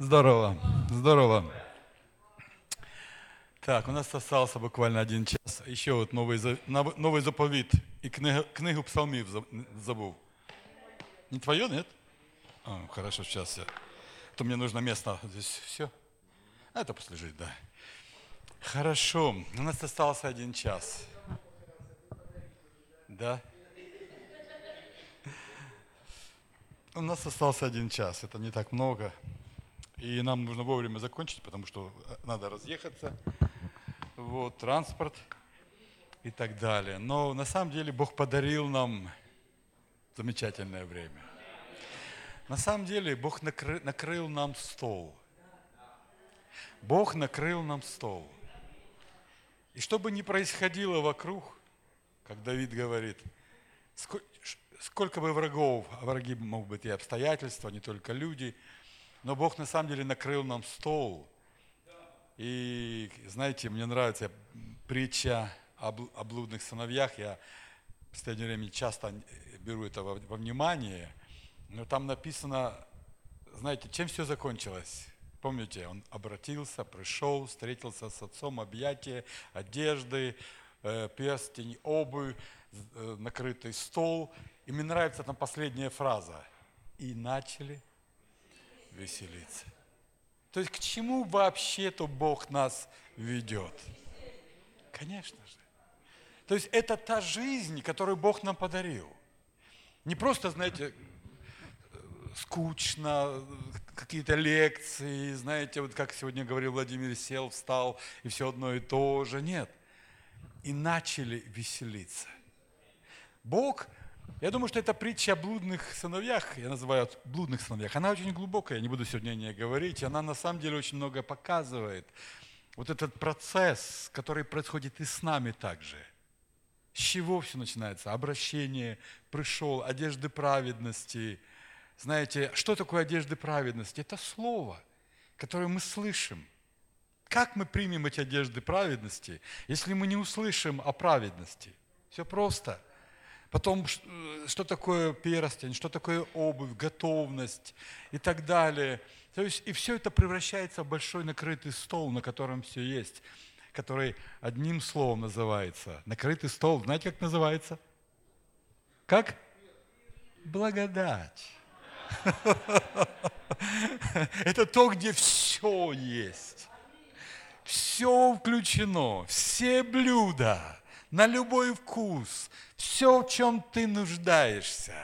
Здорово, здорово. Так, у нас остался буквально один час. Еще вот новый, новый заповедь и книгу, книгу псалмів забыл. Не твое, нет? А, хорошо, сейчас я. То мне нужно место здесь. Все? А это послужить, да. Хорошо, у нас остался один час. Да? У нас остался один час, это не так много. И нам нужно вовремя закончить, потому что э, надо разъехаться. Вот, транспорт и так далее. Но на самом деле Бог подарил нам замечательное время. На самом деле Бог накры, накрыл нам стол. Бог накрыл нам стол. И что бы ни происходило вокруг, как Давид говорит, сколько бы врагов, враги могут быть и обстоятельства, не только люди – но Бог на самом деле накрыл нам стол. И знаете, мне нравится притча о блудных сыновьях. Я в последнее время часто беру это во, внимание. Но там написано, знаете, чем все закончилось? Помните, он обратился, пришел, встретился с отцом, объятия, одежды, э, перстень, обувь, э, накрытый стол. И мне нравится там последняя фраза. И начали веселиться. То есть к чему вообще-то Бог нас ведет? Конечно же. То есть это та жизнь, которую Бог нам подарил. Не просто, знаете, скучно, какие-то лекции, знаете, вот как сегодня говорил Владимир, сел, встал, и все одно и то же. Нет. И начали веселиться. Бог я думаю, что эта притча о блудных сыновьях, я называю блудных сыновьях, она очень глубокая, я не буду сегодня о ней говорить, она на самом деле очень много показывает. Вот этот процесс, который происходит и с нами также. С чего все начинается? Обращение, пришел, одежды праведности. Знаете, что такое одежды праведности? Это слово, которое мы слышим. Как мы примем эти одежды праведности, если мы не услышим о праведности? Все просто – Потом, э, что такое перстень, что такое обувь, готовность и так далее. То есть, и все это превращается в большой накрытый стол, на котором все есть, который одним словом называется. Накрытый стол, знаете, как называется? Как? Благодать. Это то, где все есть. Все включено, все блюда на любой вкус. Все, в чем ты нуждаешься,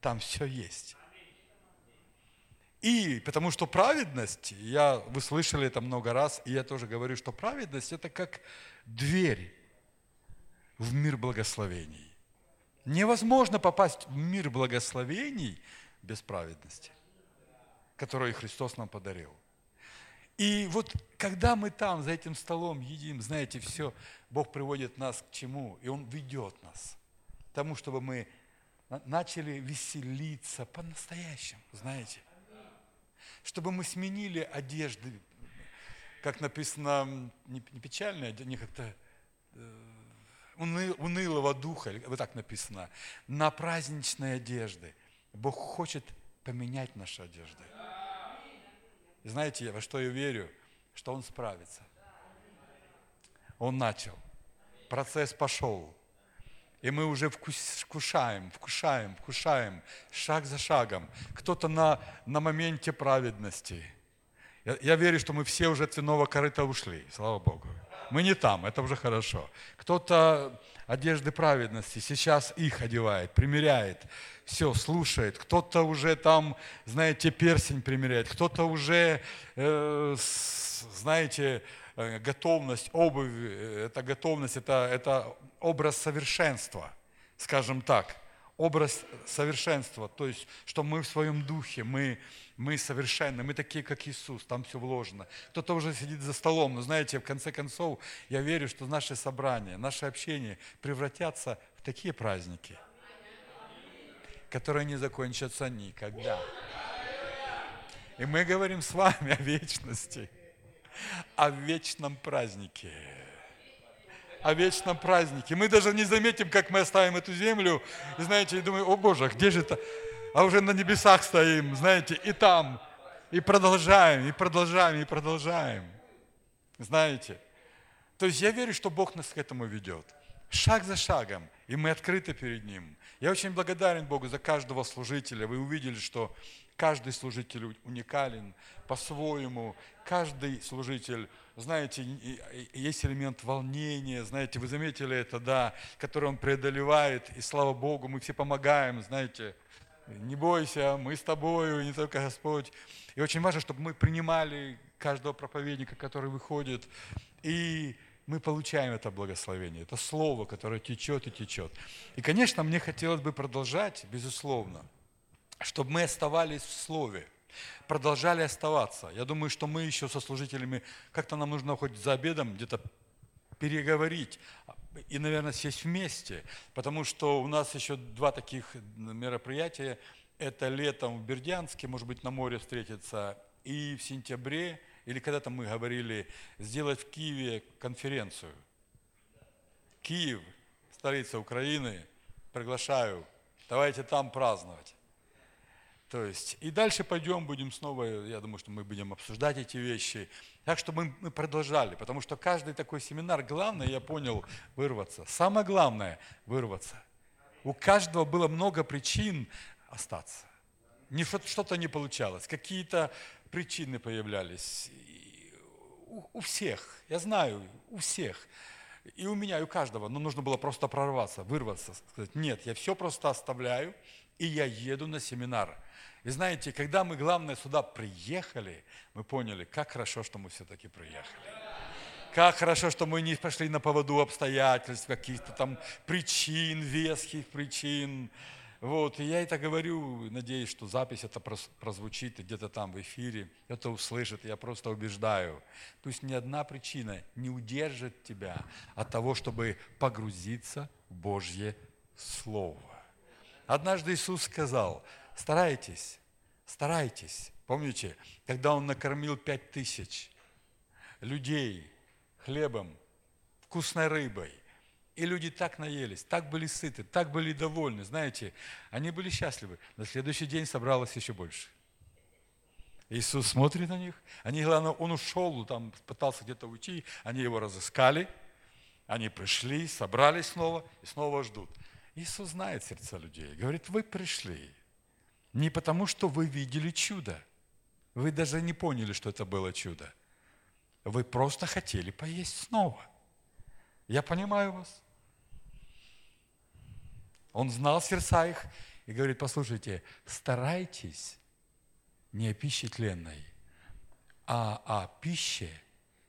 там все есть. И потому что праведность, я, вы слышали это много раз, и я тоже говорю, что праведность это как дверь в мир благословений. Невозможно попасть в мир благословений без праведности, которую Христос нам подарил. И вот когда мы там, за этим столом едим, знаете, все, Бог приводит нас к чему? И Он ведет нас тому, чтобы мы начали веселиться по-настоящему, знаете. Чтобы мы сменили одежды, как написано, не печальная, не как-то э, унылого духа, вот так написано, на праздничные одежды. Бог хочет поменять наши одежды. Знаете, во что я верю? Что он справится. Он начал. Процесс пошел. И мы уже вкушаем, вкушаем, вкушаем, шаг за шагом. Кто-то на, на моменте праведности. Я, я верю, что мы все уже от свиного корыта ушли, слава Богу. Мы не там, это уже хорошо. Кто-то одежды праведности сейчас их одевает, примеряет все, слушает. Кто-то уже там, знаете, персень примеряет, кто-то уже, э, знаете, э, готовность, обувь, э, это готовность, это, это образ совершенства, скажем так, образ совершенства, то есть, что мы в своем духе, мы, мы совершенны, мы такие, как Иисус, там все вложено. Кто-то уже сидит за столом, но знаете, в конце концов, я верю, что наши собрания, наше общение превратятся в такие праздники – которые не закончатся никогда. И мы говорим с вами о вечности, о вечном празднике. О вечном празднике. Мы даже не заметим, как мы оставим эту землю, и знаете, и думаем, о Боже, где же это? А уже на небесах стоим, знаете, и там И продолжаем, и продолжаем, и продолжаем. Знаете? То есть я верю, что Бог нас к этому ведет. Шаг за шагом. И мы открыты перед Ним. Я очень благодарен Богу за каждого служителя. Вы увидели, что каждый служитель уникален по-своему. Каждый служитель, знаете, есть элемент волнения, знаете, вы заметили это, да, который он преодолевает. И слава Богу, мы все помогаем, знаете, не бойся, мы с тобою, не только Господь. И очень важно, чтобы мы принимали каждого проповедника, который выходит, и мы получаем это благословение, это слово, которое течет и течет. И, конечно, мне хотелось бы продолжать, безусловно, чтобы мы оставались в слове, продолжали оставаться. Я думаю, что мы еще со служителями, как-то нам нужно хоть за обедом где-то переговорить и, наверное, сесть вместе, потому что у нас еще два таких мероприятия. Это летом в Бердянске, может быть, на море встретиться, и в сентябре, или когда-то мы говорили, сделать в Киеве конференцию. Киев, столица Украины, приглашаю, давайте там праздновать. То есть, и дальше пойдем, будем снова, я думаю, что мы будем обсуждать эти вещи. Так что мы, продолжали, потому что каждый такой семинар, главное, я понял, вырваться. Самое главное – вырваться. У каждого было много причин остаться. Не что-то не получалось, какие-то причины появлялись. У, у всех, я знаю, у всех. И у меня, и у каждого. Но нужно было просто прорваться, вырваться, сказать, нет, я все просто оставляю, и я еду на семинар – и знаете, когда мы, главное, сюда приехали, мы поняли, как хорошо, что мы все-таки приехали. Как хорошо, что мы не пошли на поводу обстоятельств, каких-то там причин, веских причин. Вот, и я это говорю, надеюсь, что запись это прозвучит где-то там в эфире, это услышит, я просто убеждаю. Пусть ни одна причина не удержит тебя от того, чтобы погрузиться в Божье Слово. Однажды Иисус сказал, Старайтесь, старайтесь. Помните, когда он накормил пять тысяч людей хлебом, вкусной рыбой, и люди так наелись, так были сыты, так были довольны, знаете, они были счастливы. На следующий день собралось еще больше. Иисус смотрит на них, они, главное, он ушел, там пытался где-то уйти, они его разыскали, они пришли, собрались снова и снова ждут. Иисус знает сердца людей, говорит, вы пришли, не потому, что вы видели чудо. Вы даже не поняли, что это было чудо. Вы просто хотели поесть снова. Я понимаю вас. Он знал сердца их и говорит, послушайте, старайтесь не о пище тленной, а о пище,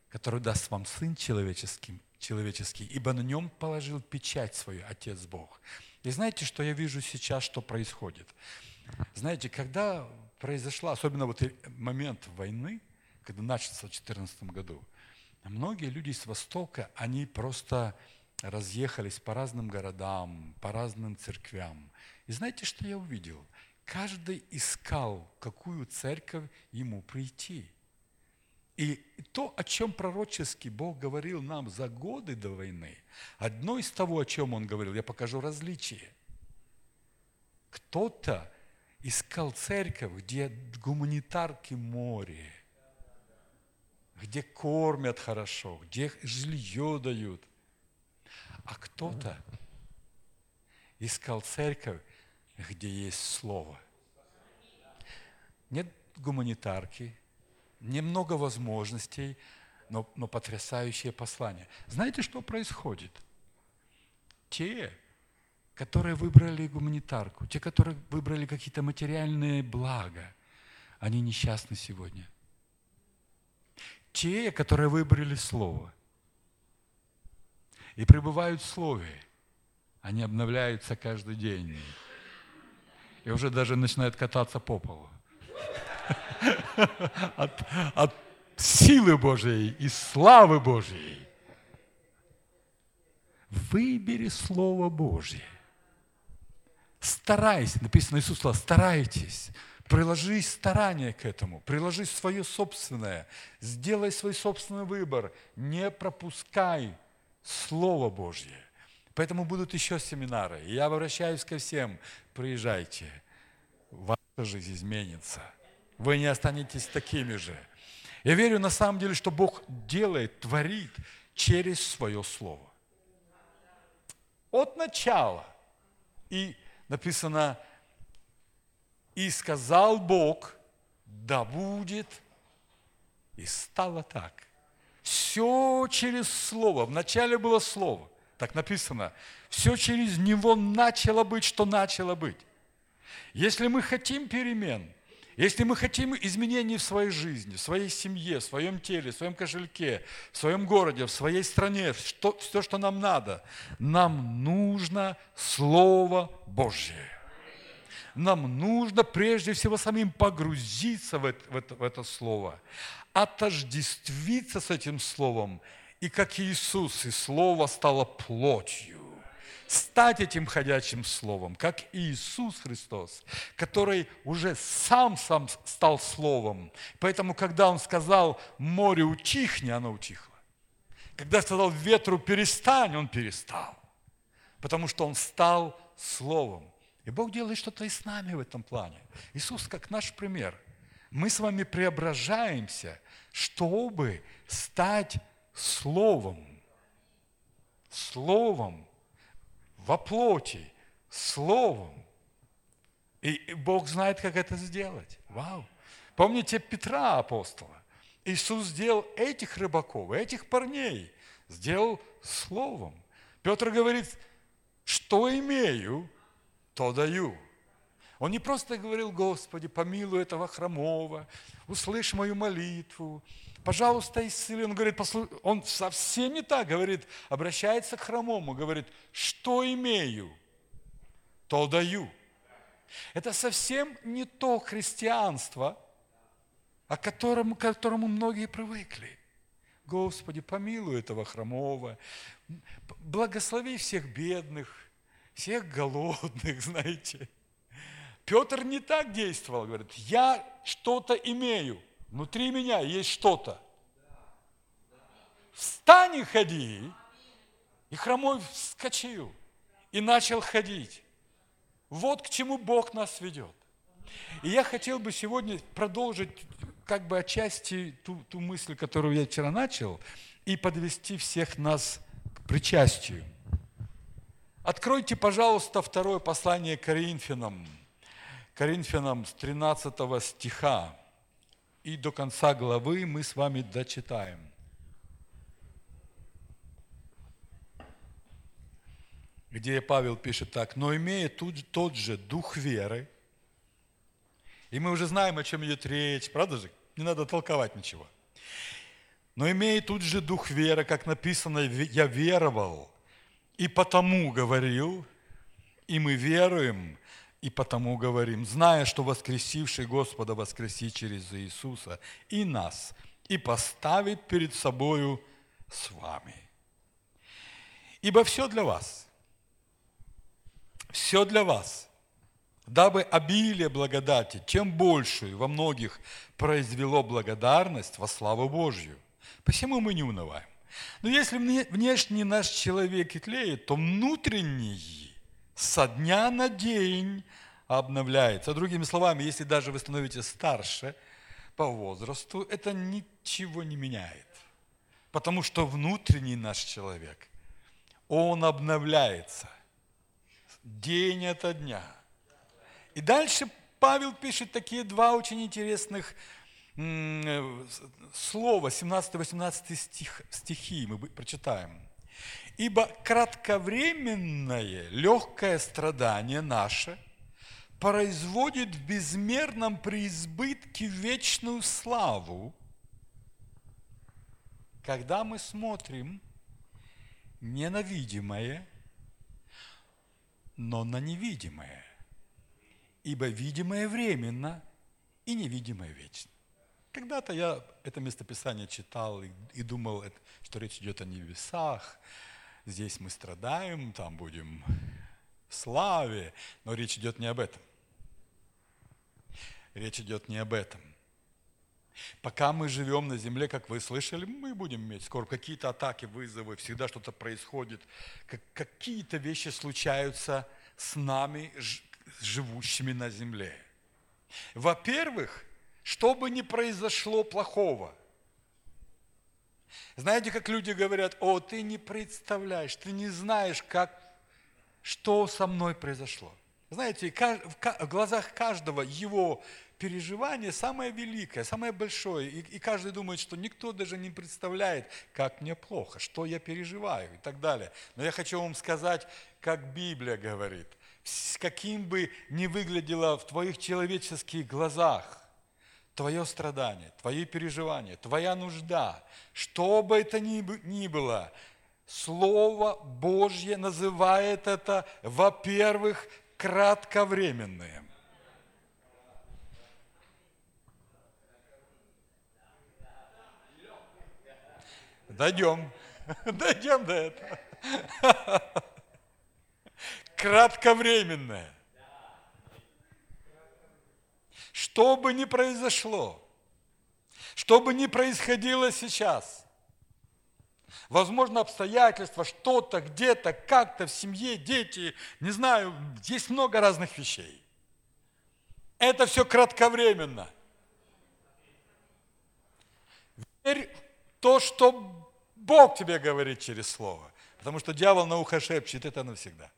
которую даст вам Сын человеческий, человеческий, ибо на нем положил печать свою Отец Бог. И знаете, что я вижу сейчас, что происходит? Знаете, когда произошла, особенно вот момент войны, когда начался в 2014 году, многие люди с Востока, они просто разъехались по разным городам, по разным церквям. И знаете, что я увидел? Каждый искал, какую церковь ему прийти. И то, о чем пророчески Бог говорил нам за годы до войны, одно из того, о чем Он говорил, я покажу различие. Кто-то искал церковь, где гуманитарки море, где кормят хорошо, где жилье дают. А кто-то искал церковь, где есть Слово. Нет гуманитарки, немного возможностей, но, но потрясающее послание. Знаете, что происходит? Те, которые выбрали гуманитарку, те, которые выбрали какие-то материальные блага, они несчастны сегодня. Те, которые выбрали Слово и пребывают в Слове, они обновляются каждый день. И уже даже начинают кататься по полу. От, от силы Божьей и славы Божьей. Выбери Слово Божье. Старайся, написано Иисус сказал, старайтесь, приложи старание к этому, приложи свое собственное, сделай свой собственный выбор, не пропускай Слово Божье. Поэтому будут еще семинары. И я обращаюсь ко всем, приезжайте, ваша жизнь изменится. Вы не останетесь такими же. Я верю на самом деле, что Бог делает, творит через свое Слово. От начала. И написано, и сказал Бог, да будет, и стало так. Все через Слово. Вначале было Слово. Так написано. Все через Него начало быть, что начало быть. Если мы хотим перемен, если мы хотим изменений в своей жизни, в своей семье, в своем теле, в своем кошельке, в своем городе, в своей стране, что, все, что нам надо, нам нужно Слово Божье. Нам нужно прежде всего самим погрузиться в это, в это, в это Слово, отождествиться с этим Словом, и как Иисус, и Слово стало плотью стать этим ходячим словом, как Иисус Христос, который уже сам сам стал словом. Поэтому, когда Он сказал море утихни, оно утихло. Когда сказал ветру перестань, он перестал. Потому что он стал словом. И Бог делает что-то и с нами в этом плане. Иисус как наш пример. Мы с вами преображаемся, чтобы стать словом. Словом во плоти, словом. И Бог знает, как это сделать. Вау! Помните Петра, апостола? Иисус сделал этих рыбаков, этих парней, сделал словом. Петр говорит, что имею, то даю. Он не просто говорил, Господи, помилуй этого хромого, услышь мою молитву, пожалуйста, исцели. Он говорит, он совсем не так говорит, обращается к хромому, говорит, что имею, то даю. Это совсем не то христианство, о котором, к которому многие привыкли. Господи, помилуй этого хромого, благослови всех бедных, всех голодных, знаете. Петр не так действовал, говорит, я что-то имею – Внутри меня есть что-то. Встань и ходи. И хромой вскочил и начал ходить. Вот к чему Бог нас ведет. И я хотел бы сегодня продолжить как бы отчасти ту, ту мысль, которую я вчера начал, и подвести всех нас к причастию. Откройте, пожалуйста, второе послание Коринфянам, Коринфянам с 13 стиха и до конца главы мы с вами дочитаем. Где Павел пишет так, но имея тут, тот же дух веры, и мы уже знаем, о чем идет речь, правда же? Не надо толковать ничего. Но имея тут же дух веры, как написано, я веровал, и потому говорил, и мы веруем, и потому говорим, зная, что воскресивший Господа воскресит через Иисуса и нас, и поставит перед собою с вами. Ибо все для вас, все для вас, дабы обилие благодати, чем большую во многих произвело благодарность во славу Божью. Посему мы не унываем. Но если внешний наш человек и тлеет, то внутренний со дня на день обновляется. Другими словами, если даже вы становитесь старше по возрасту, это ничего не меняет. Потому что внутренний наш человек, он обновляется день ото дня. И дальше Павел пишет такие два очень интересных слова, 17-18 стих, стихи мы прочитаем. Ибо кратковременное легкое страдание наше производит в безмерном преизбытке вечную славу, когда мы смотрим не на видимое, но на невидимое. Ибо видимое временно и невидимое вечно. Когда-то я это местописание читал и, и думал, что речь идет о небесах, здесь мы страдаем, там будем славе, но речь идет не об этом. Речь идет не об этом. Пока мы живем на земле, как вы слышали, мы будем иметь скоро какие-то атаки, вызовы, всегда что-то происходит, какие-то вещи случаются с нами, живущими на земле. Во-первых, что бы ни произошло плохого. Знаете, как люди говорят, о, ты не представляешь, ты не знаешь, как, что со мной произошло. Знаете, в глазах каждого его переживание самое великое, самое большое. И, и каждый думает, что никто даже не представляет, как мне плохо, что я переживаю и так далее. Но я хочу вам сказать, как Библия говорит, с каким бы ни выглядело в твоих человеческих глазах твое страдание, твои переживания, твоя нужда, что бы это ни, было, Слово Божье называет это, во-первых, кратковременным. Дойдем. Дойдем до этого. Кратковременное. Что бы ни произошло, что бы ни происходило сейчас, возможно, обстоятельства, что-то, где-то, как-то в семье, дети, не знаю, есть много разных вещей. Это все кратковременно. Верь то, что Бог тебе говорит через Слово. Потому что дьявол на ухо шепчет, это навсегда.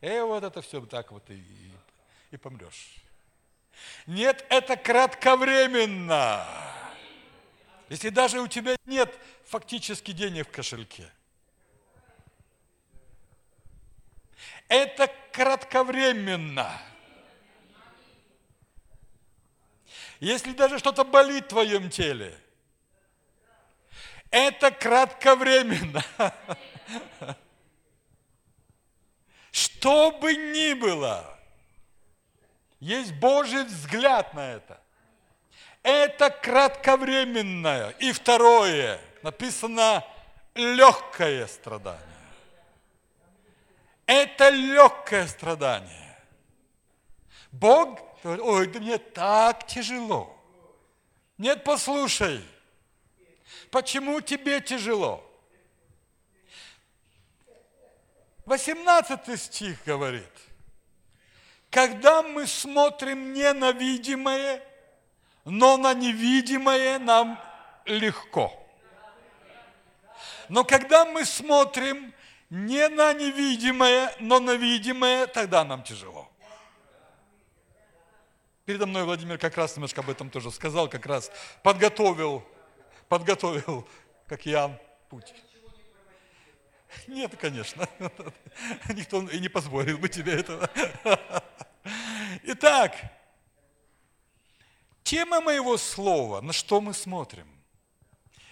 И вот это все так вот и, и, и помрешь. Нет, это кратковременно. Если даже у тебя нет фактически денег в кошельке. Это кратковременно. Если даже что-то болит в твоем теле – это кратковременно. Что бы ни было, есть Божий взгляд на это. Это кратковременное. И второе, написано легкое страдание. Это легкое страдание. Бог говорит, ой, да мне так тяжело. Нет, послушай, Почему тебе тяжело? 18 стих говорит, когда мы смотрим не на видимое, но на невидимое нам легко. Но когда мы смотрим не на невидимое, но на видимое, тогда нам тяжело. Передо мной Владимир как раз немножко об этом тоже сказал, как раз подготовил подготовил, как Иоанн, путь. Нет, конечно. Никто и не позволил бы тебе этого. Итак, тема моего слова, на что мы смотрим?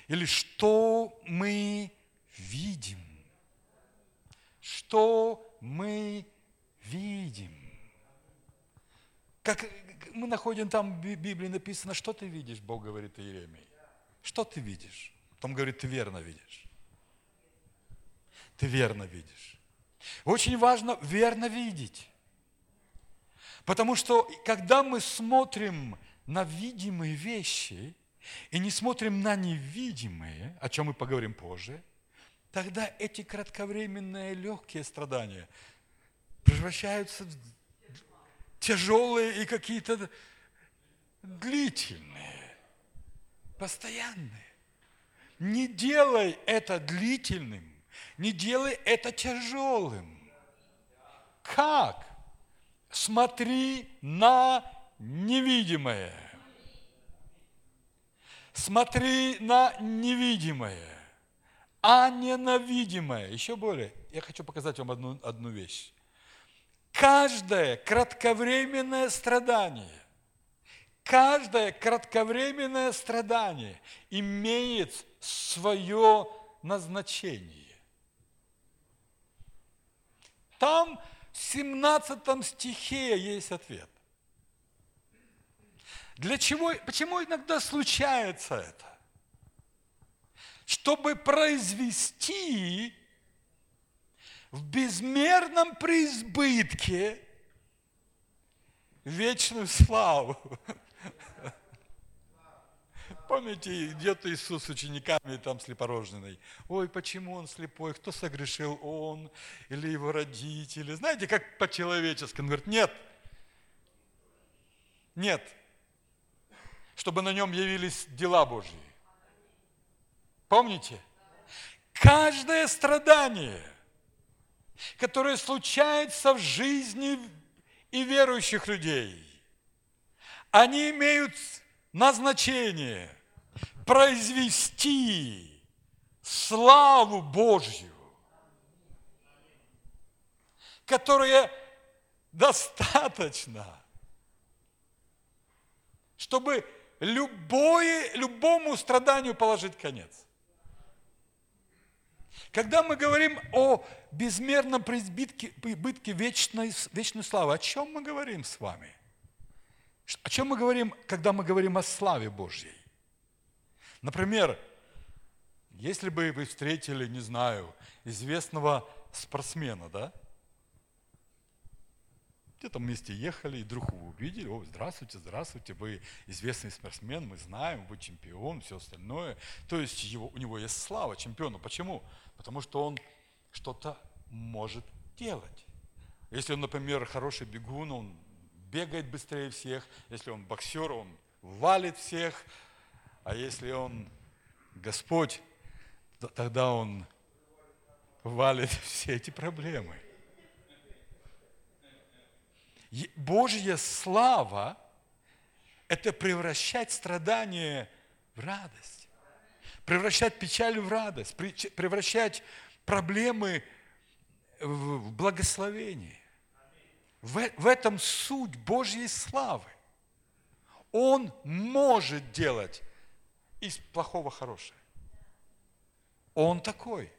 Или что мы видим? Что мы видим? Как мы находим там в Библии написано, что ты видишь, Бог говорит Иеремии. Что ты видишь? Потом говорит, ты верно видишь. Ты верно видишь. Очень важно верно видеть. Потому что когда мы смотрим на видимые вещи и не смотрим на невидимые, о чем мы поговорим позже, тогда эти кратковременные легкие страдания превращаются в тяжелые и какие-то длительные постоянные. Не делай это длительным, не делай это тяжелым. Как? Смотри на невидимое. Смотри на невидимое, а не на видимое. Еще более, я хочу показать вам одну, одну вещь. Каждое кратковременное страдание Каждое кратковременное страдание имеет свое назначение. Там в 17 стихе есть ответ. Для чего, почему иногда случается это? Чтобы произвести в безмерном преизбытке вечную славу. Помните, идет Иисус с учениками там слепорожденный. Ой, почему он слепой? Кто согрешил? Он или его родители? Знаете, как по-человечески. Он говорит, нет, нет. чтобы на нем явились дела Божьи. Помните? Каждое страдание, которое случается в жизни и верующих людей, они имеют назначение произвести славу Божью, которая достаточно, чтобы любое, любому страданию положить конец. Когда мы говорим о безмерном прибытке вечной, вечной славы, о чем мы говорим с вами? О чем мы говорим, когда мы говорим о славе Божьей? Например, если бы вы встретили, не знаю, известного спортсмена, да? Где-то вместе ехали, и вдруг вы увидели, о, здравствуйте, здравствуйте, вы известный спортсмен, мы знаем, вы чемпион, все остальное. То есть его, у него есть слава чемпиона. Почему? Потому что он что-то может делать. Если он, например, хороший бегун, он бегает быстрее всех. Если он боксер, он валит всех. А если он Господь, тогда он валит все эти проблемы. Божья слава – это превращать страдания в радость, превращать печаль в радость, превращать проблемы в благословение. В, в этом суть Божьей славы. Он может делать из плохого хорошее. Он такой.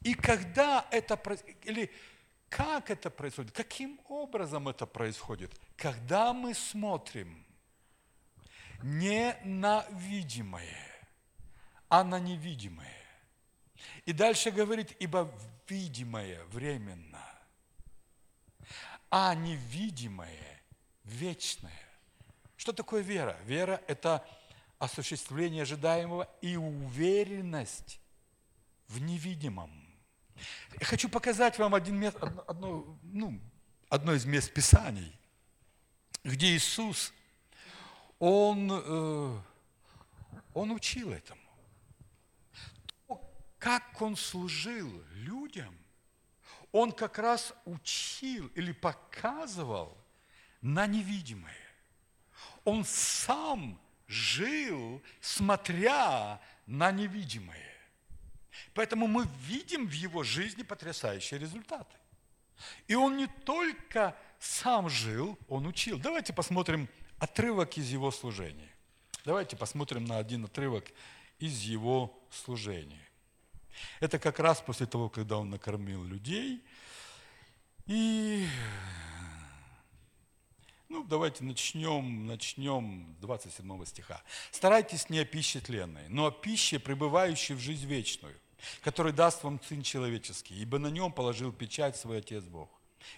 И когда это или как это происходит, каким образом это происходит, когда мы смотрим не на видимое, а на невидимое. И дальше говорит, ибо видимое временно, а невидимое вечное. Что такое вера? Вера – это осуществление ожидаемого и уверенность в невидимом. Я хочу показать вам один, одно, ну, одно из мест Писаний, где Иисус, Он, э, он учил этому. То, как Он служил людям, Он как раз учил или показывал на невидимое. Он сам жил, смотря на невидимое. Поэтому мы видим в его жизни потрясающие результаты. И он не только сам жил, он учил. Давайте посмотрим отрывок из его служения. Давайте посмотрим на один отрывок из его служения. Это как раз после того, когда он накормил людей. И ну, давайте начнем, начнем 27 стиха. «Старайтесь не о пище тленной, но о пище, пребывающей в жизнь вечную, который даст вам Сын Человеческий, ибо на нем положил печать свой Отец Бог».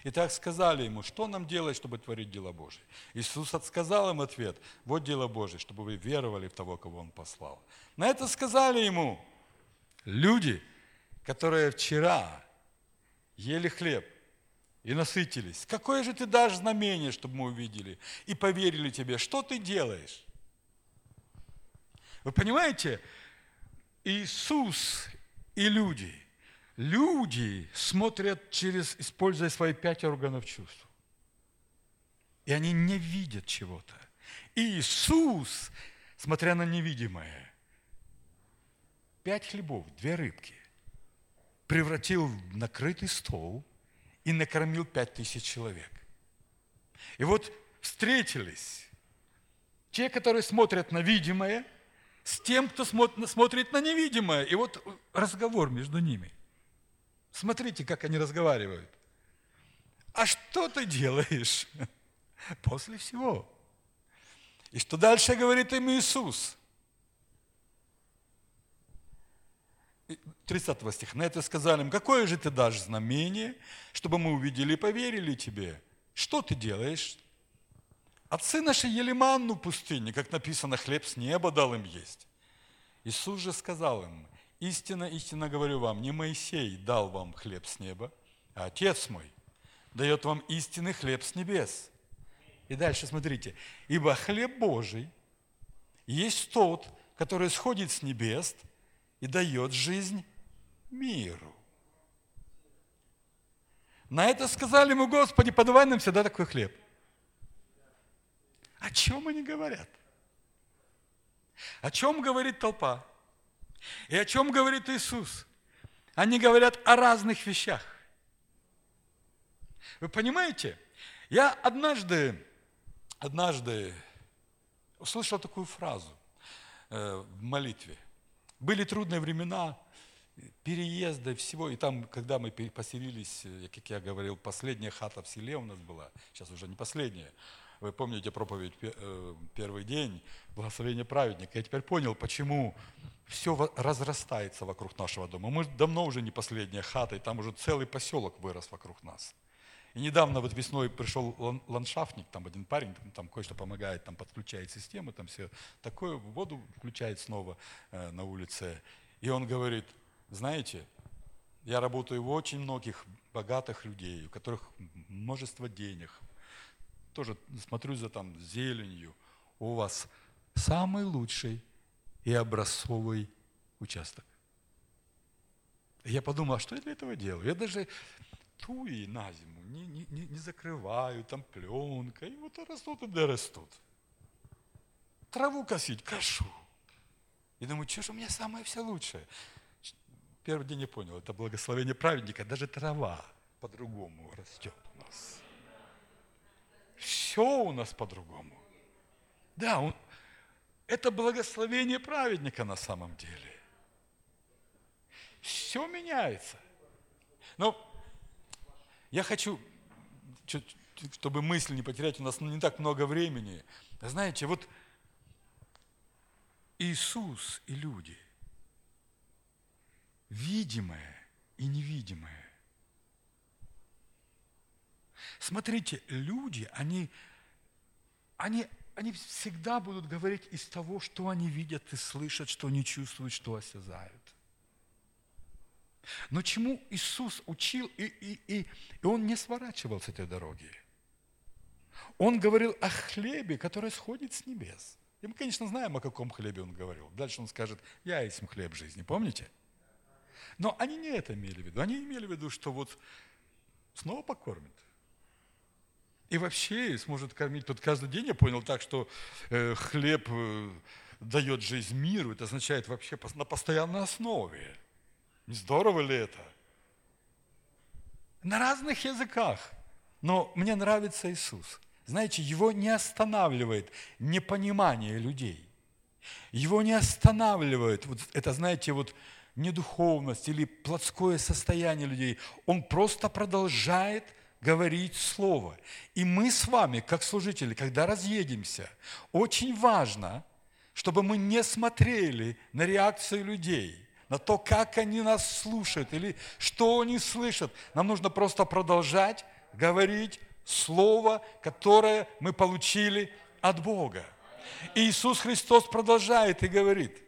И так сказали ему, что нам делать, чтобы творить дела Божьи? Иисус отсказал им ответ, вот дело Божье, чтобы вы веровали в того, кого Он послал. На это сказали ему люди, которые вчера ели хлеб, и насытились. Какое же ты дашь знамение, чтобы мы увидели и поверили тебе? Что ты делаешь? Вы понимаете, Иисус и люди, люди смотрят через, используя свои пять органов чувств. И они не видят чего-то. Иисус, смотря на невидимое, пять хлебов, две рыбки, превратил в накрытый стол – и накормил пять тысяч человек. И вот встретились те, которые смотрят на видимое, с тем, кто смотрит на невидимое. И вот разговор между ними. Смотрите, как они разговаривают. А что ты делаешь после всего? И что дальше говорит им Иисус? 30 стиха. На это сказали им, какое же ты дашь знамение, чтобы мы увидели и поверили тебе? Что ты делаешь? Отцы наши ели манну пустыне, как написано, хлеб с неба дал им есть. Иисус же сказал им, истинно, истинно говорю вам, не Моисей дал вам хлеб с неба, а Отец мой дает вам истинный хлеб с небес. И дальше смотрите, ибо хлеб Божий есть тот, который сходит с небес и дает жизнь миру. На это сказали ему, Господи, подавай нам всегда такой хлеб. О чем они говорят? О чем говорит толпа? И о чем говорит Иисус? Они говорят о разных вещах. Вы понимаете? Я однажды, однажды услышал такую фразу э, в молитве. Были трудные времена, переезда, всего. И там, когда мы поселились, э, как я говорил, последняя хата в селе у нас была, сейчас уже не последняя. Вы помните проповедь э, первый день, благословение праведника. Я теперь понял, почему все разрастается вокруг нашего дома. Мы давно уже не последняя хата, и там уже целый поселок вырос вокруг нас. И недавно вот весной пришел ландшафтник, там один парень, там кое-что помогает, там подключает систему, там все такое, воду включает снова э, на улице. И он говорит, знаете, я работаю у очень многих богатых людей, у которых множество денег. Тоже смотрю за там зеленью. У вас самый лучший и образцовый участок. Я подумал, а что я для этого делаю? Я даже туи на зиму не, не, не, закрываю, там пленка, и вот растут и да растут. Траву косить, кошу. И думаю, что же у меня самое все лучшее? Первый день не понял, это благословение праведника, даже трава по-другому растет у нас. Все у нас по-другому. Да, он, это благословение праведника на самом деле. Все меняется. Но я хочу, чтобы мысль не потерять, у нас не так много времени. Знаете, вот Иисус и люди, видимое и невидимое. Смотрите, люди, они, они, они всегда будут говорить из того, что они видят и слышат, что они чувствуют, что осязают. Но чему Иисус учил, и, и, и, и Он не сворачивал с этой дороги. Он говорил о хлебе, который сходит с небес. И мы, конечно, знаем, о каком хлебе Он говорил. Дальше Он скажет, я есть хлеб жизни, помните? Но они не это имели в виду. Они имели в виду, что вот снова покормит. И вообще сможет кормить. Тут каждый день я понял так, что э, хлеб э, дает жизнь миру. Это означает вообще на постоянной основе. Не здорово ли это? На разных языках. Но мне нравится Иисус. Знаете, его не останавливает непонимание людей. Его не останавливает, вот это, знаете, вот недуховность или плотское состояние людей. Он просто продолжает говорить Слово. И мы с вами, как служители, когда разъедемся, очень важно, чтобы мы не смотрели на реакцию людей – на то, как они нас слушают или что они слышат. Нам нужно просто продолжать говорить Слово, которое мы получили от Бога. И Иисус Христос продолжает и говорит.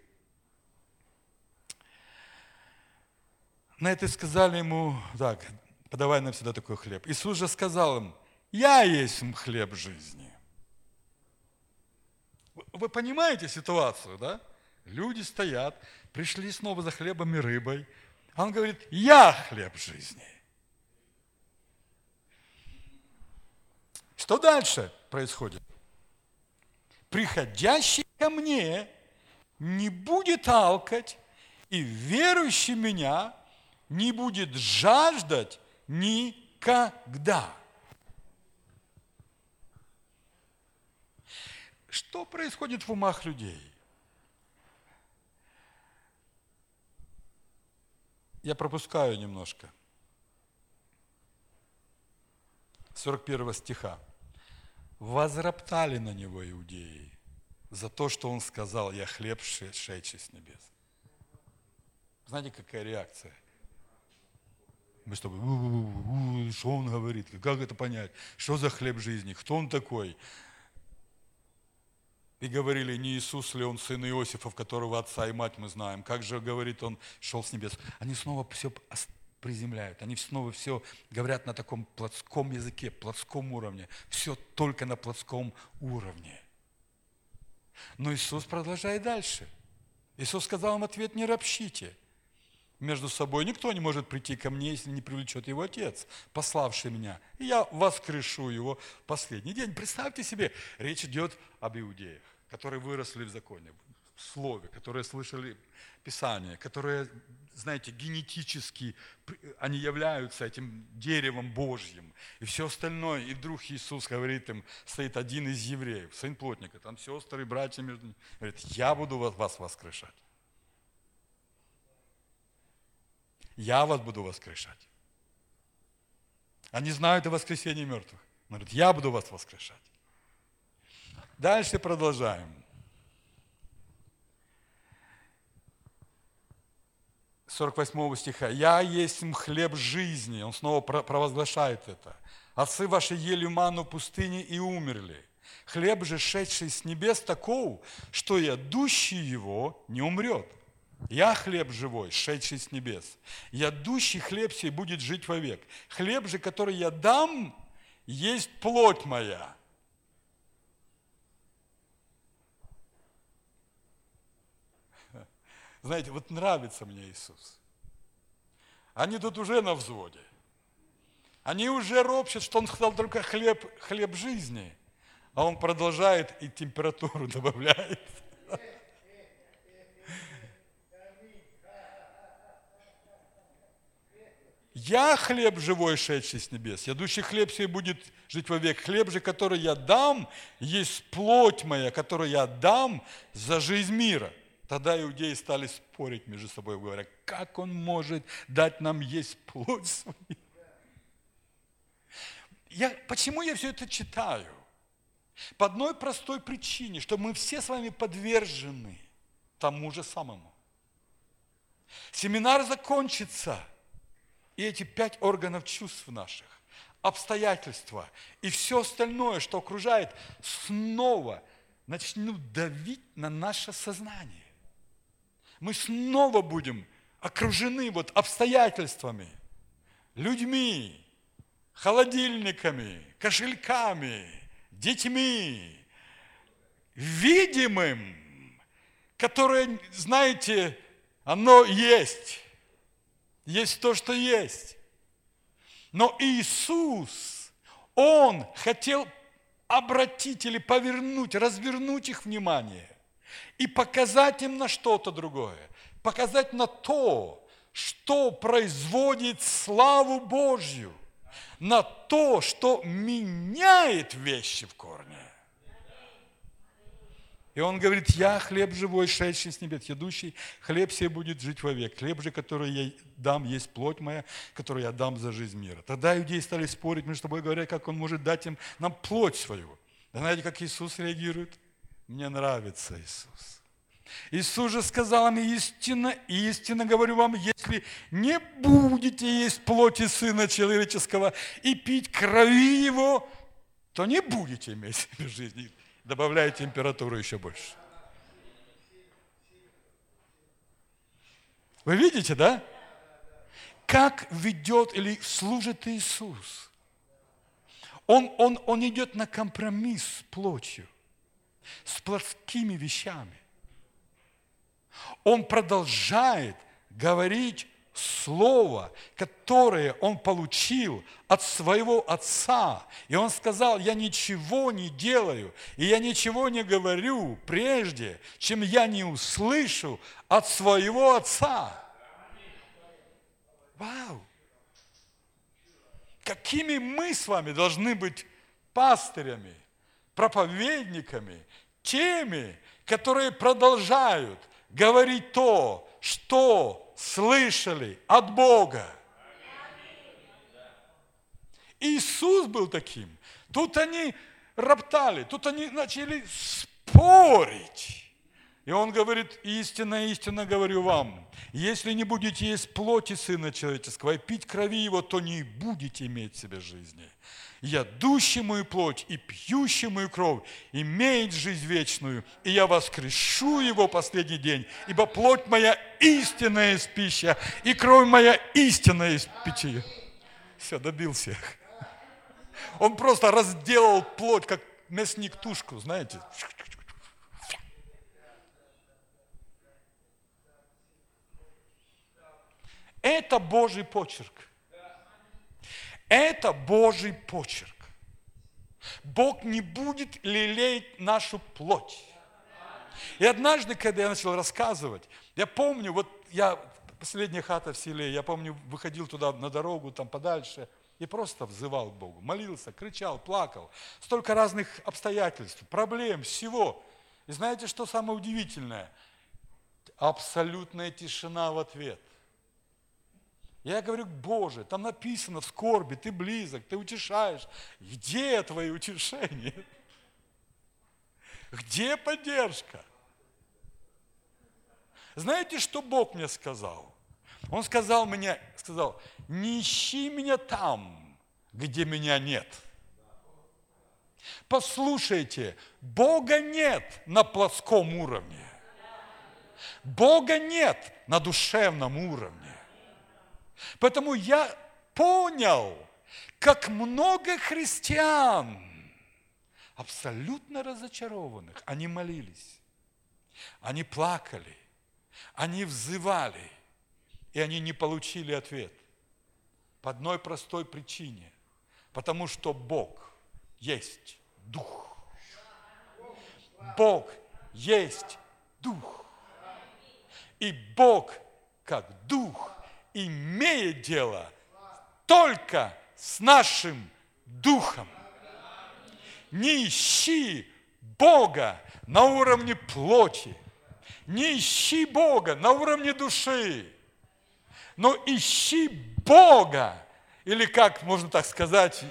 На это сказали ему, так, подавай нам сюда такой хлеб. Иисус же сказал им, я есть хлеб жизни. Вы понимаете ситуацию, да? Люди стоят, пришли снова за хлебом и рыбой. А он говорит, я хлеб жизни. Что дальше происходит? Приходящий ко мне не будет алкать, и верующий меня не будет жаждать никогда. Что происходит в умах людей? Я пропускаю немножко. 41 стиха. «Возроптали на него иудеи за то, что он сказал, я хлеб, шедший с небес». Знаете, какая реакция? Мы с тобой, что он говорит, как это понять, что за хлеб жизни, кто он такой? И говорили, не Иисус ли он сын Иосифов, которого отца и мать мы знаем. Как же, говорит, он шел с небес. Они снова все приземляют. Они снова все говорят на таком плотском языке, плотском уровне. Все только на плотском уровне. Но Иисус продолжает дальше. Иисус сказал им ответ, не ропщите между собой. Никто не может прийти ко мне, если не привлечет его Отец, пославший меня. И я воскрешу его в последний день. Представьте себе, речь идет об иудеях, которые выросли в законе, в слове, которые слышали Писание, которые, знаете, генетически, они являются этим деревом Божьим. И все остальное. И вдруг Иисус говорит им, стоит один из евреев, сын плотника, там сестры, братья между ними. Говорит, я буду вас воскрешать. Я вас буду воскрешать. Они знают о воскресении мертвых. Он говорит, я буду вас воскрешать. Дальше продолжаем. 48 стиха. «Я есть хлеб жизни». Он снова провозглашает это. «Отцы ваши ели ману в пустыне и умерли. Хлеб же, шедший с небес, таков, что ядущий его не умрет. Я хлеб живой, шедший с небес. Ядущий хлеб сей будет жить вовек. Хлеб же, который я дам, есть плоть моя». Знаете, вот нравится мне Иисус. Они тут уже на взводе. Они уже ропщат, что Он сказал только хлеб, хлеб жизни. А Он продолжает и температуру добавляет. Я хлеб живой, шедший с небес. Ядущий хлеб сей будет жить вовек. Хлеб же, который я дам, есть плоть моя, которую я дам за жизнь мира. Тогда иудеи стали спорить между собой, говоря, как он может дать нам есть плоть свою? Я, почему я все это читаю? По одной простой причине, что мы все с вами подвержены тому же самому. Семинар закончится – и эти пять органов чувств наших, обстоятельства и все остальное, что окружает, снова начнут давить на наше сознание. Мы снова будем окружены вот обстоятельствами, людьми, холодильниками, кошельками, детьми, видимым, которое, знаете, оно есть. Есть то, что есть. Но Иисус, Он хотел обратить или повернуть, развернуть их внимание и показать им на что-то другое, показать на то, что производит славу Божью, на то, что меняет вещи в корне. И он говорит, я хлеб живой, шедший с небес, едущий, хлеб себе будет жить вовек. Хлеб же, который я дам, есть плоть моя, которую я дам за жизнь мира. Тогда иудеи стали спорить между собой, говоря, как он может дать им нам плоть свою. Да знаете, как Иисус реагирует? Мне нравится Иисус. Иисус же сказал им, истинно, истинно говорю вам, если не будете есть плоти Сына Человеческого и пить крови Его, то не будете иметь жизни добавляет температуру еще больше. Вы видите, да? Как ведет или служит Иисус? Он, он, он идет на компромисс с плотью, с плотскими вещами. Он продолжает говорить слово, которое он получил от своего отца. И он сказал, я ничего не делаю, и я ничего не говорю прежде, чем я не услышу от своего отца. Вау! Какими мы с вами должны быть пастырями, проповедниками, теми, которые продолжают говорить то, что слышали от Бога. Иисус был таким. Тут они роптали, тут они начали спорить. И он говорит, истинно, истинно говорю вам, если не будете есть плоти Сына Человеческого и пить крови Его, то не будете иметь в себе жизни я ядущий мою плоть и пьющий мою кровь, имеет жизнь вечную, и я воскрешу его последний день, ибо плоть моя истинная из пища, и кровь моя истинная из питья». Все, добил всех. Он просто разделал плоть, как мясник тушку, знаете. Это Божий почерк. Это Божий почерк. Бог не будет лелеять нашу плоть. И однажды, когда я начал рассказывать, я помню, вот я, последняя хата в селе, я помню, выходил туда на дорогу, там подальше, и просто взывал к Богу, молился, кричал, плакал. Столько разных обстоятельств, проблем, всего. И знаете, что самое удивительное? Абсолютная тишина в ответ. Я говорю, Боже, там написано в скорби, ты близок, ты утешаешь. Где твои утешения? Где поддержка? Знаете, что Бог мне сказал? Он сказал мне, сказал, не ищи меня там, где меня нет. Послушайте, Бога нет на плоском уровне. Бога нет на душевном уровне. Поэтому я понял, как много христиан, абсолютно разочарованных, они молились, они плакали, они взывали, и они не получили ответ. По одной простой причине. Потому что Бог есть Дух. Бог есть Дух. И Бог, как Дух, имеет дело только с нашим Духом. Не ищи Бога на уровне плоти, не ищи Бога на уровне души, но ищи Бога, или как можно так сказать,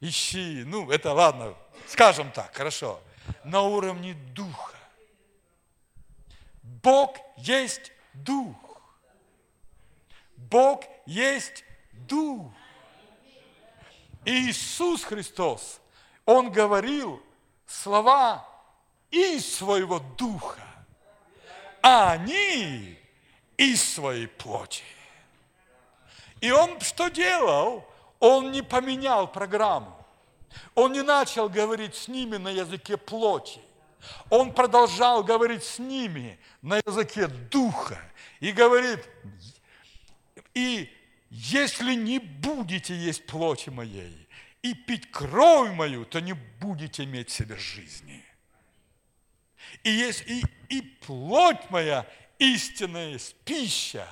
ищи, ну это ладно, скажем так, хорошо, на уровне Духа. Бог есть Дух. Бог есть Дух. Иисус Христос, Он говорил слова из своего Духа, а они из своей плоти. И Он что делал? Он не поменял программу. Он не начал говорить с ними на языке плоти. Он продолжал говорить с ними на языке духа. И говорит, и если не будете есть плоти моей и пить кровь мою, то не будете иметь себе жизни. И есть и, и плоть моя истинная есть пища,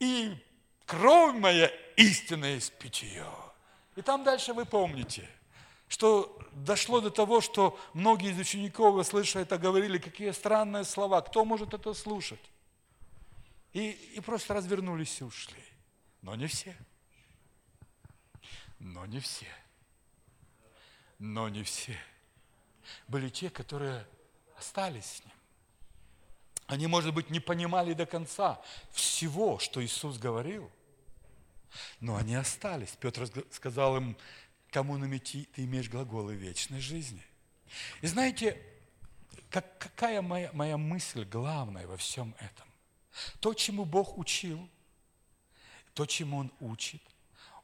и кровь моя истинная есть питье. И там дальше вы помните, что дошло до того, что многие из учеников, слыша это, говорили, какие странные слова, кто может это слушать? И, и просто развернулись и ушли. Но не все. Но не все. Но не все. Были те, которые остались с ним. Они, может быть, не понимали до конца всего, что Иисус говорил, но они остались. Петр сказал им, кому намети, ты имеешь глаголы вечной жизни. И знаете, как, какая моя, моя мысль главная во всем этом? То, чему Бог учил – то, чему Он учит,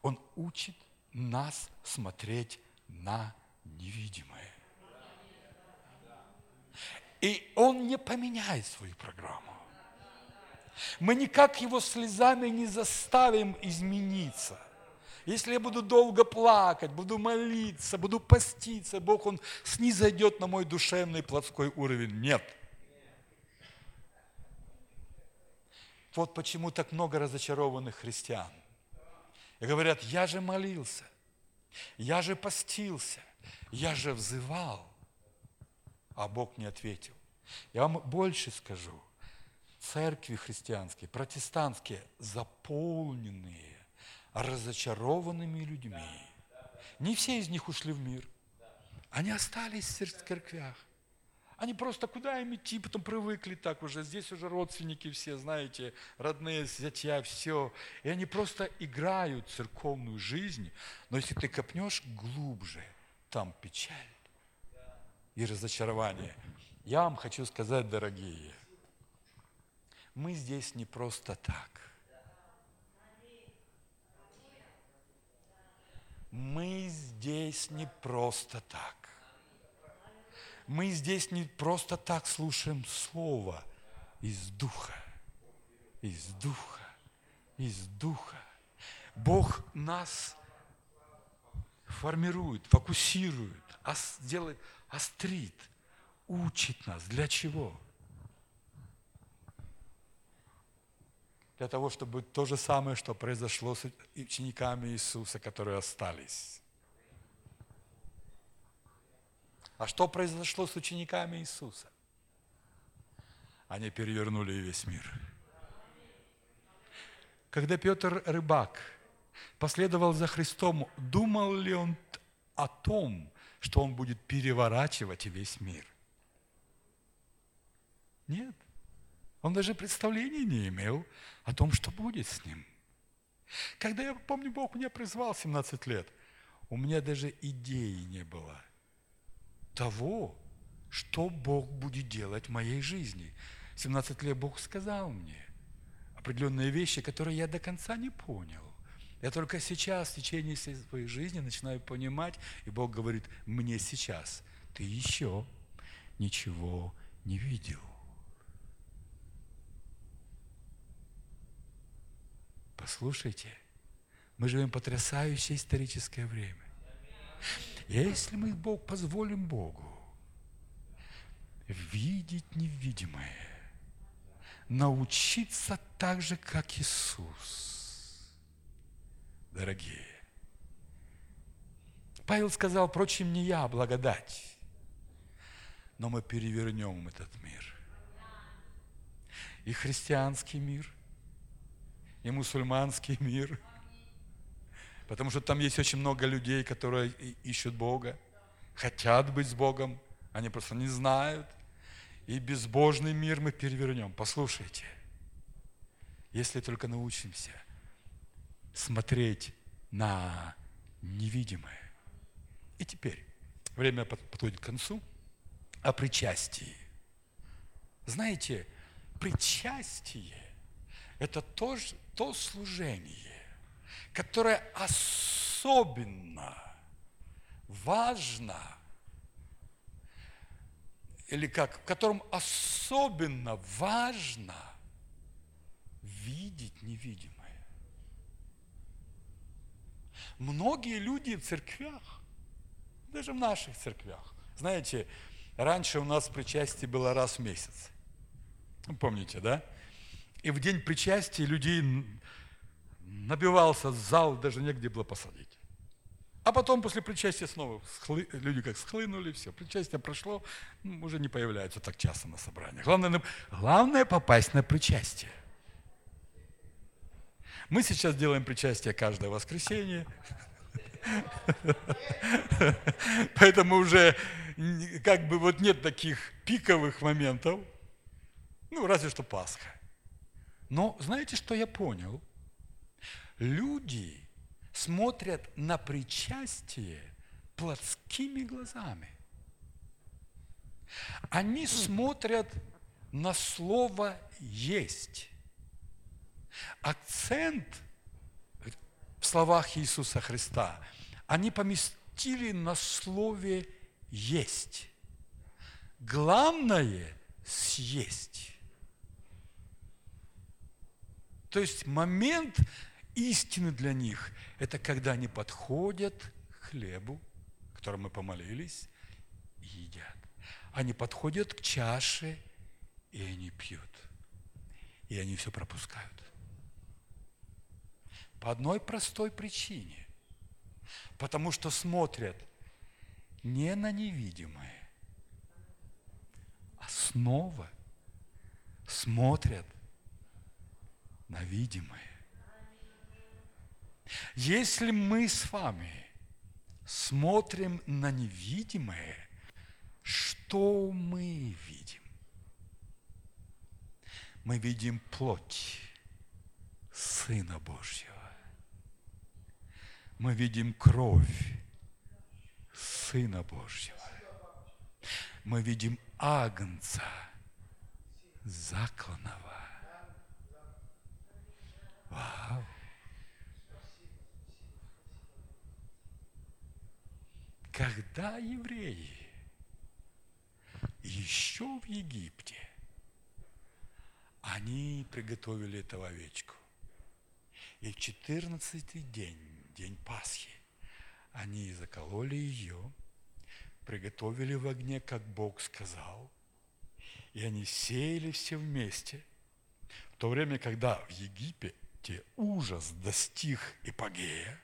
Он учит нас смотреть на невидимое. И Он не поменяет свою программу. Мы никак его слезами не заставим измениться. Если я буду долго плакать, буду молиться, буду поститься, Бог, Он снизойдет на мой душевный плотской уровень. Нет. Вот почему так много разочарованных христиан. И говорят, я же молился, я же постился, я же взывал, а Бог не ответил. Я вам больше скажу. Церкви христианские, протестантские, заполненные разочарованными людьми. Не все из них ушли в мир. Они остались в церквях. Они просто куда им идти, потом привыкли так уже, здесь уже родственники все, знаете, родные, зятья, все. И они просто играют церковную жизнь, но если ты копнешь глубже, там печаль и разочарование. Я вам хочу сказать, дорогие, мы здесь не просто так. Мы здесь не просто так мы здесь не просто так слушаем Слово из Духа, из Духа, из Духа. Бог нас формирует, фокусирует, делает, острит, учит нас. Для чего? Для того, чтобы то же самое, что произошло с учениками Иисуса, которые остались. А что произошло с учениками Иисуса? Они перевернули весь мир. Когда Петр Рыбак последовал за Христом, думал ли он о том, что он будет переворачивать весь мир? Нет. Он даже представления не имел о том, что будет с ним. Когда я помню, Бог меня призвал 17 лет, у меня даже идеи не было того, что Бог будет делать в моей жизни. 17 лет Бог сказал мне – определенные вещи, которые я до конца не понял. Я только сейчас, в течение своей жизни, начинаю понимать, и Бог говорит, мне сейчас, ты еще ничего не видел. Послушайте, мы живем в потрясающее историческое время. Если мы Бог позволим Богу видеть невидимое, научиться так же, как Иисус. Дорогие, Павел сказал, впрочем, не я, а благодать, но мы перевернем этот мир. И христианский мир, и мусульманский мир, потому что там есть очень много людей, которые ищут Бога, хотят быть с Богом, они просто не знают – и безбожный мир мы перевернем. Послушайте, если только научимся смотреть на невидимое. И теперь, время подходит к концу, о причастии. Знаете, причастие – это то, то служение, которое особенно важно – или как, в котором особенно важно видеть невидимое. Многие люди в церквях, даже в наших церквях, знаете, раньше у нас причастие было раз в месяц. Помните, да? И в день причастия людей набивался зал, даже негде было посадить. А потом после причастия снова схлы, люди как схлынули, все, причастие прошло, ну, уже не появляются так часто на собраниях. Главное, главное попасть на причастие. Мы сейчас делаем причастие каждое воскресенье, поэтому уже как бы вот нет таких пиковых моментов, ну разве что Пасха. Но знаете, что я понял? Люди смотрят на причастие плотскими глазами. Они смотрят на слово «есть». Акцент в словах Иисуса Христа они поместили на слове «есть». Главное – съесть. То есть момент истины для них – это когда они подходят к хлебу, которым мы помолились, и едят. Они подходят к чаше, и они пьют. И они все пропускают. По одной простой причине. Потому что смотрят не на невидимое, а снова смотрят на видимое. Если мы с вами смотрим на невидимое, что мы видим? Мы видим плоть Сына Божьего. Мы видим кровь Сына Божьего. Мы видим Агнца закланного. Вау! Когда евреи еще в Египте, они приготовили эту овечку. И в четырнадцатый день, день Пасхи, они закололи ее, приготовили в огне, как Бог сказал, и они сеяли все вместе. В то время, когда в Египте ужас достиг эпогея,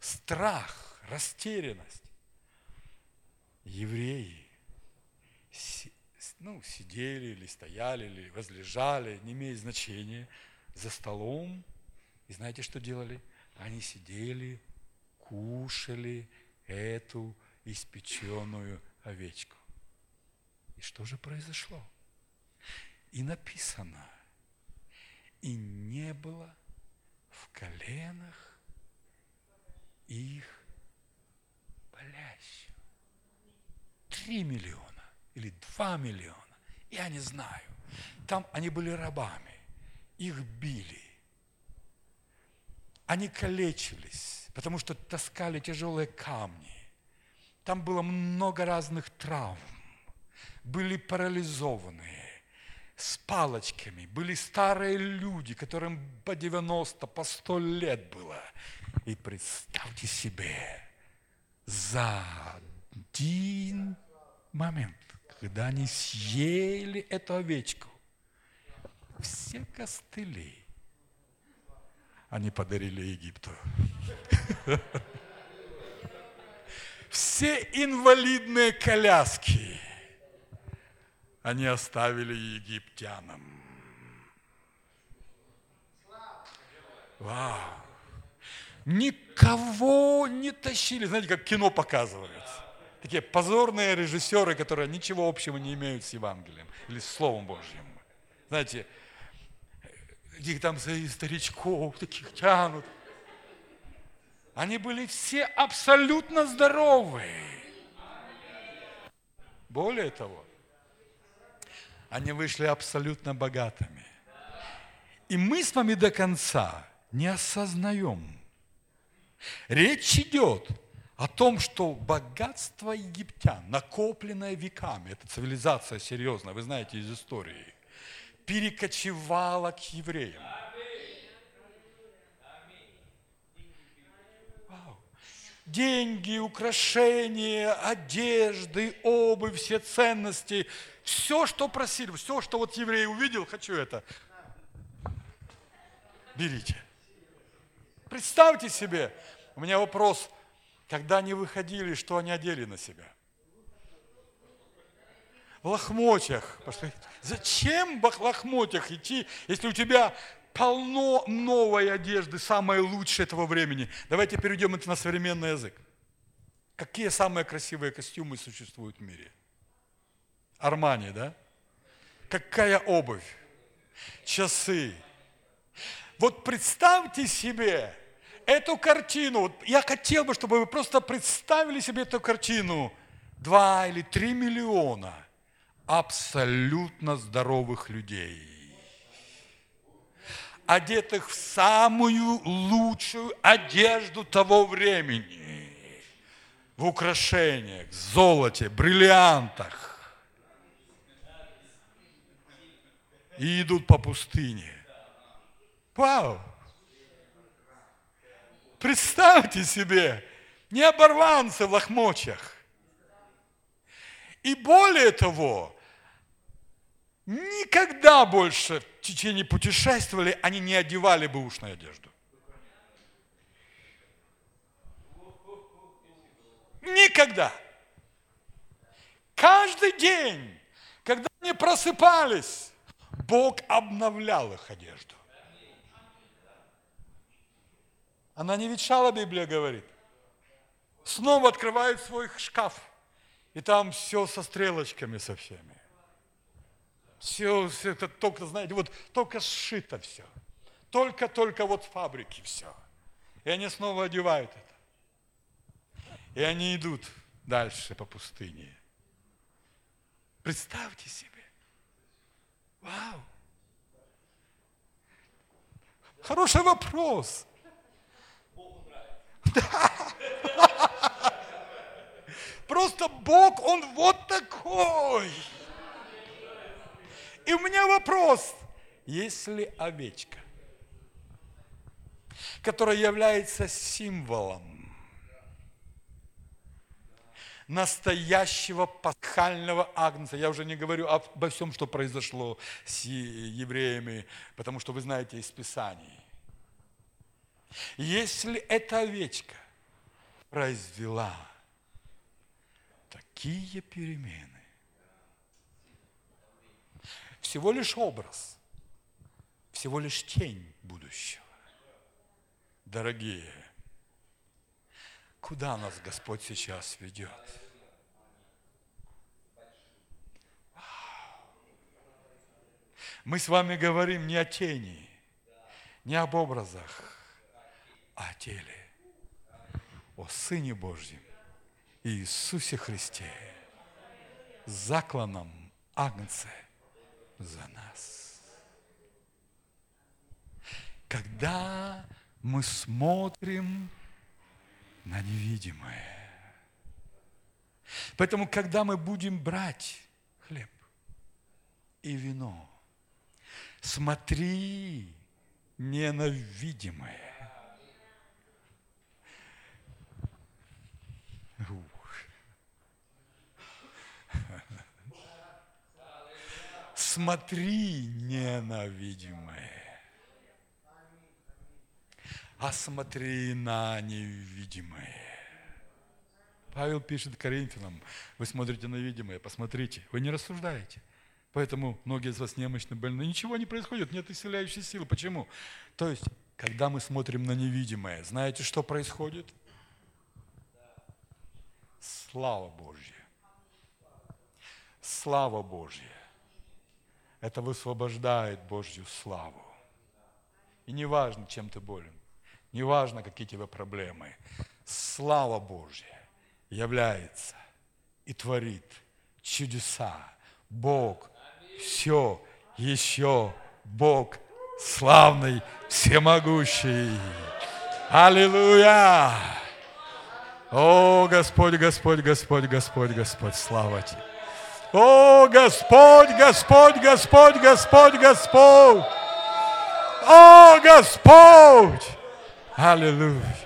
страх, растерянность, евреи ну, сидели или стояли, или возлежали, не имеет значения, за столом. И знаете, что делали? Они сидели, кушали эту испеченную овечку. И что же произошло? И написано, и не было в коленах их болящих. Три миллиона или два миллиона, я не знаю. Там они были рабами, их били. Они калечились, потому что таскали тяжелые камни. Там было много разных травм. Были парализованные, с палочками. Были старые люди, которым по 90, по 100 лет было. И представьте себе, за один момент когда они съели эту овечку, все костыли они подарили Египту. Все инвалидные коляски они оставили египтянам. Вау! Никого не тащили. Знаете, как кино показывается такие позорные режиссеры, которые ничего общего не имеют с Евангелием или с Словом Божьим. Знаете, их там за старичков таких тянут. Они были все абсолютно здоровые. Более того, они вышли абсолютно богатыми. И мы с вами до конца не осознаем. Речь идет о том, что богатство египтян, накопленное веками, это цивилизация серьезная, вы знаете из истории, перекочевало к евреям. Деньги, украшения, одежды, обувь, все ценности, все, что просили, все, что вот еврей увидел, хочу это. Берите. Представьте себе, у меня вопрос – когда они выходили, что они одели на себя? В лохмотьях. Зачем в лохмотьях идти, если у тебя полно новой одежды, самой лучшей этого времени? Давайте перейдем это на современный язык. Какие самые красивые костюмы существуют в мире? Армани, да? Какая обувь? Часы. Вот представьте себе, эту картину, я хотел бы, чтобы вы просто представили себе эту картину. Два или три миллиона абсолютно здоровых людей, одетых в самую лучшую одежду того времени, в украшениях, золоте, бриллиантах. И идут по пустыне. Вау! Представьте себе, не оборванцы в лохмочах. И более того, никогда больше в течение путешествовали, они не одевали бы ушную одежду. Никогда. Каждый день, когда они просыпались, Бог обновлял их одежду. Она не ветшала, Библия говорит. Снова открывает свой шкаф. И там все со стрелочками со всеми. Все, все это только, знаете, вот только сшито все. Только-только вот фабрики все. И они снова одевают это. И они идут дальше по пустыне. Представьте себе. Вау. Хороший вопрос. Просто Бог, Он вот такой. И у меня вопрос, если овечка которая является символом настоящего пасхального агнца. Я уже не говорю обо всем, что произошло с евреями, потому что вы знаете из Писаний. Если эта овечка произвела такие перемены, всего лишь образ, всего лишь тень будущего. Дорогие, Куда нас Господь сейчас ведет? Мы с вами говорим не о тени, не об образах, а о теле, о Сыне Божьем, Иисусе Христе, закланном Агнце за нас. Когда мы смотрим на невидимое. Поэтому, когда мы будем брать хлеб и вино, смотри не на видимое. Смотри не на видимое а на невидимое. Павел пишет Коринфянам, вы смотрите на видимое, посмотрите, вы не рассуждаете. Поэтому многие из вас немощны, больны. Ничего не происходит, нет исцеляющей силы. Почему? То есть, когда мы смотрим на невидимое, знаете, что происходит? Слава Божья. Слава Божья. Это высвобождает Божью славу. И не важно, чем ты болен. Неважно, какие у проблемы. Слава Божья является и творит чудеса. Бог все еще Бог славный, всемогущий. Аллилуйя! О, Господь, Господь, Господь, Господь, Господь, слава Тебе. О, Господь, Господь, Господь, Господь, Господь. О, Господь! Аллилуйя.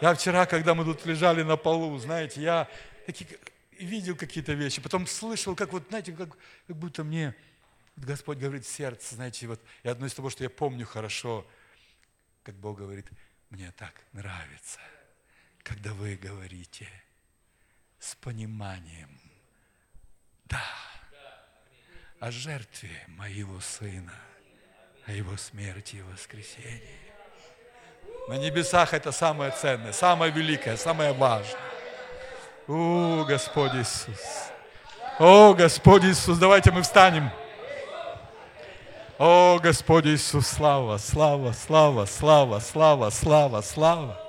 Я вчера, когда мы тут лежали на полу, знаете, я видел какие-то вещи, потом слышал, как вот, знаете, как, как будто мне Господь говорит в сердце, знаете, вот, и одно из того, что я помню хорошо, как Бог говорит, мне так нравится, когда вы говорите с пониманием, да, о жертве моего Сына, о Его смерти и воскресении. На небесах это самое ценное, самое великое, самое важное. О, Господь Иисус. О, Господь Иисус, давайте мы встанем. О, Господь Иисус, слава, слава, слава, слава, слава, слава, слава.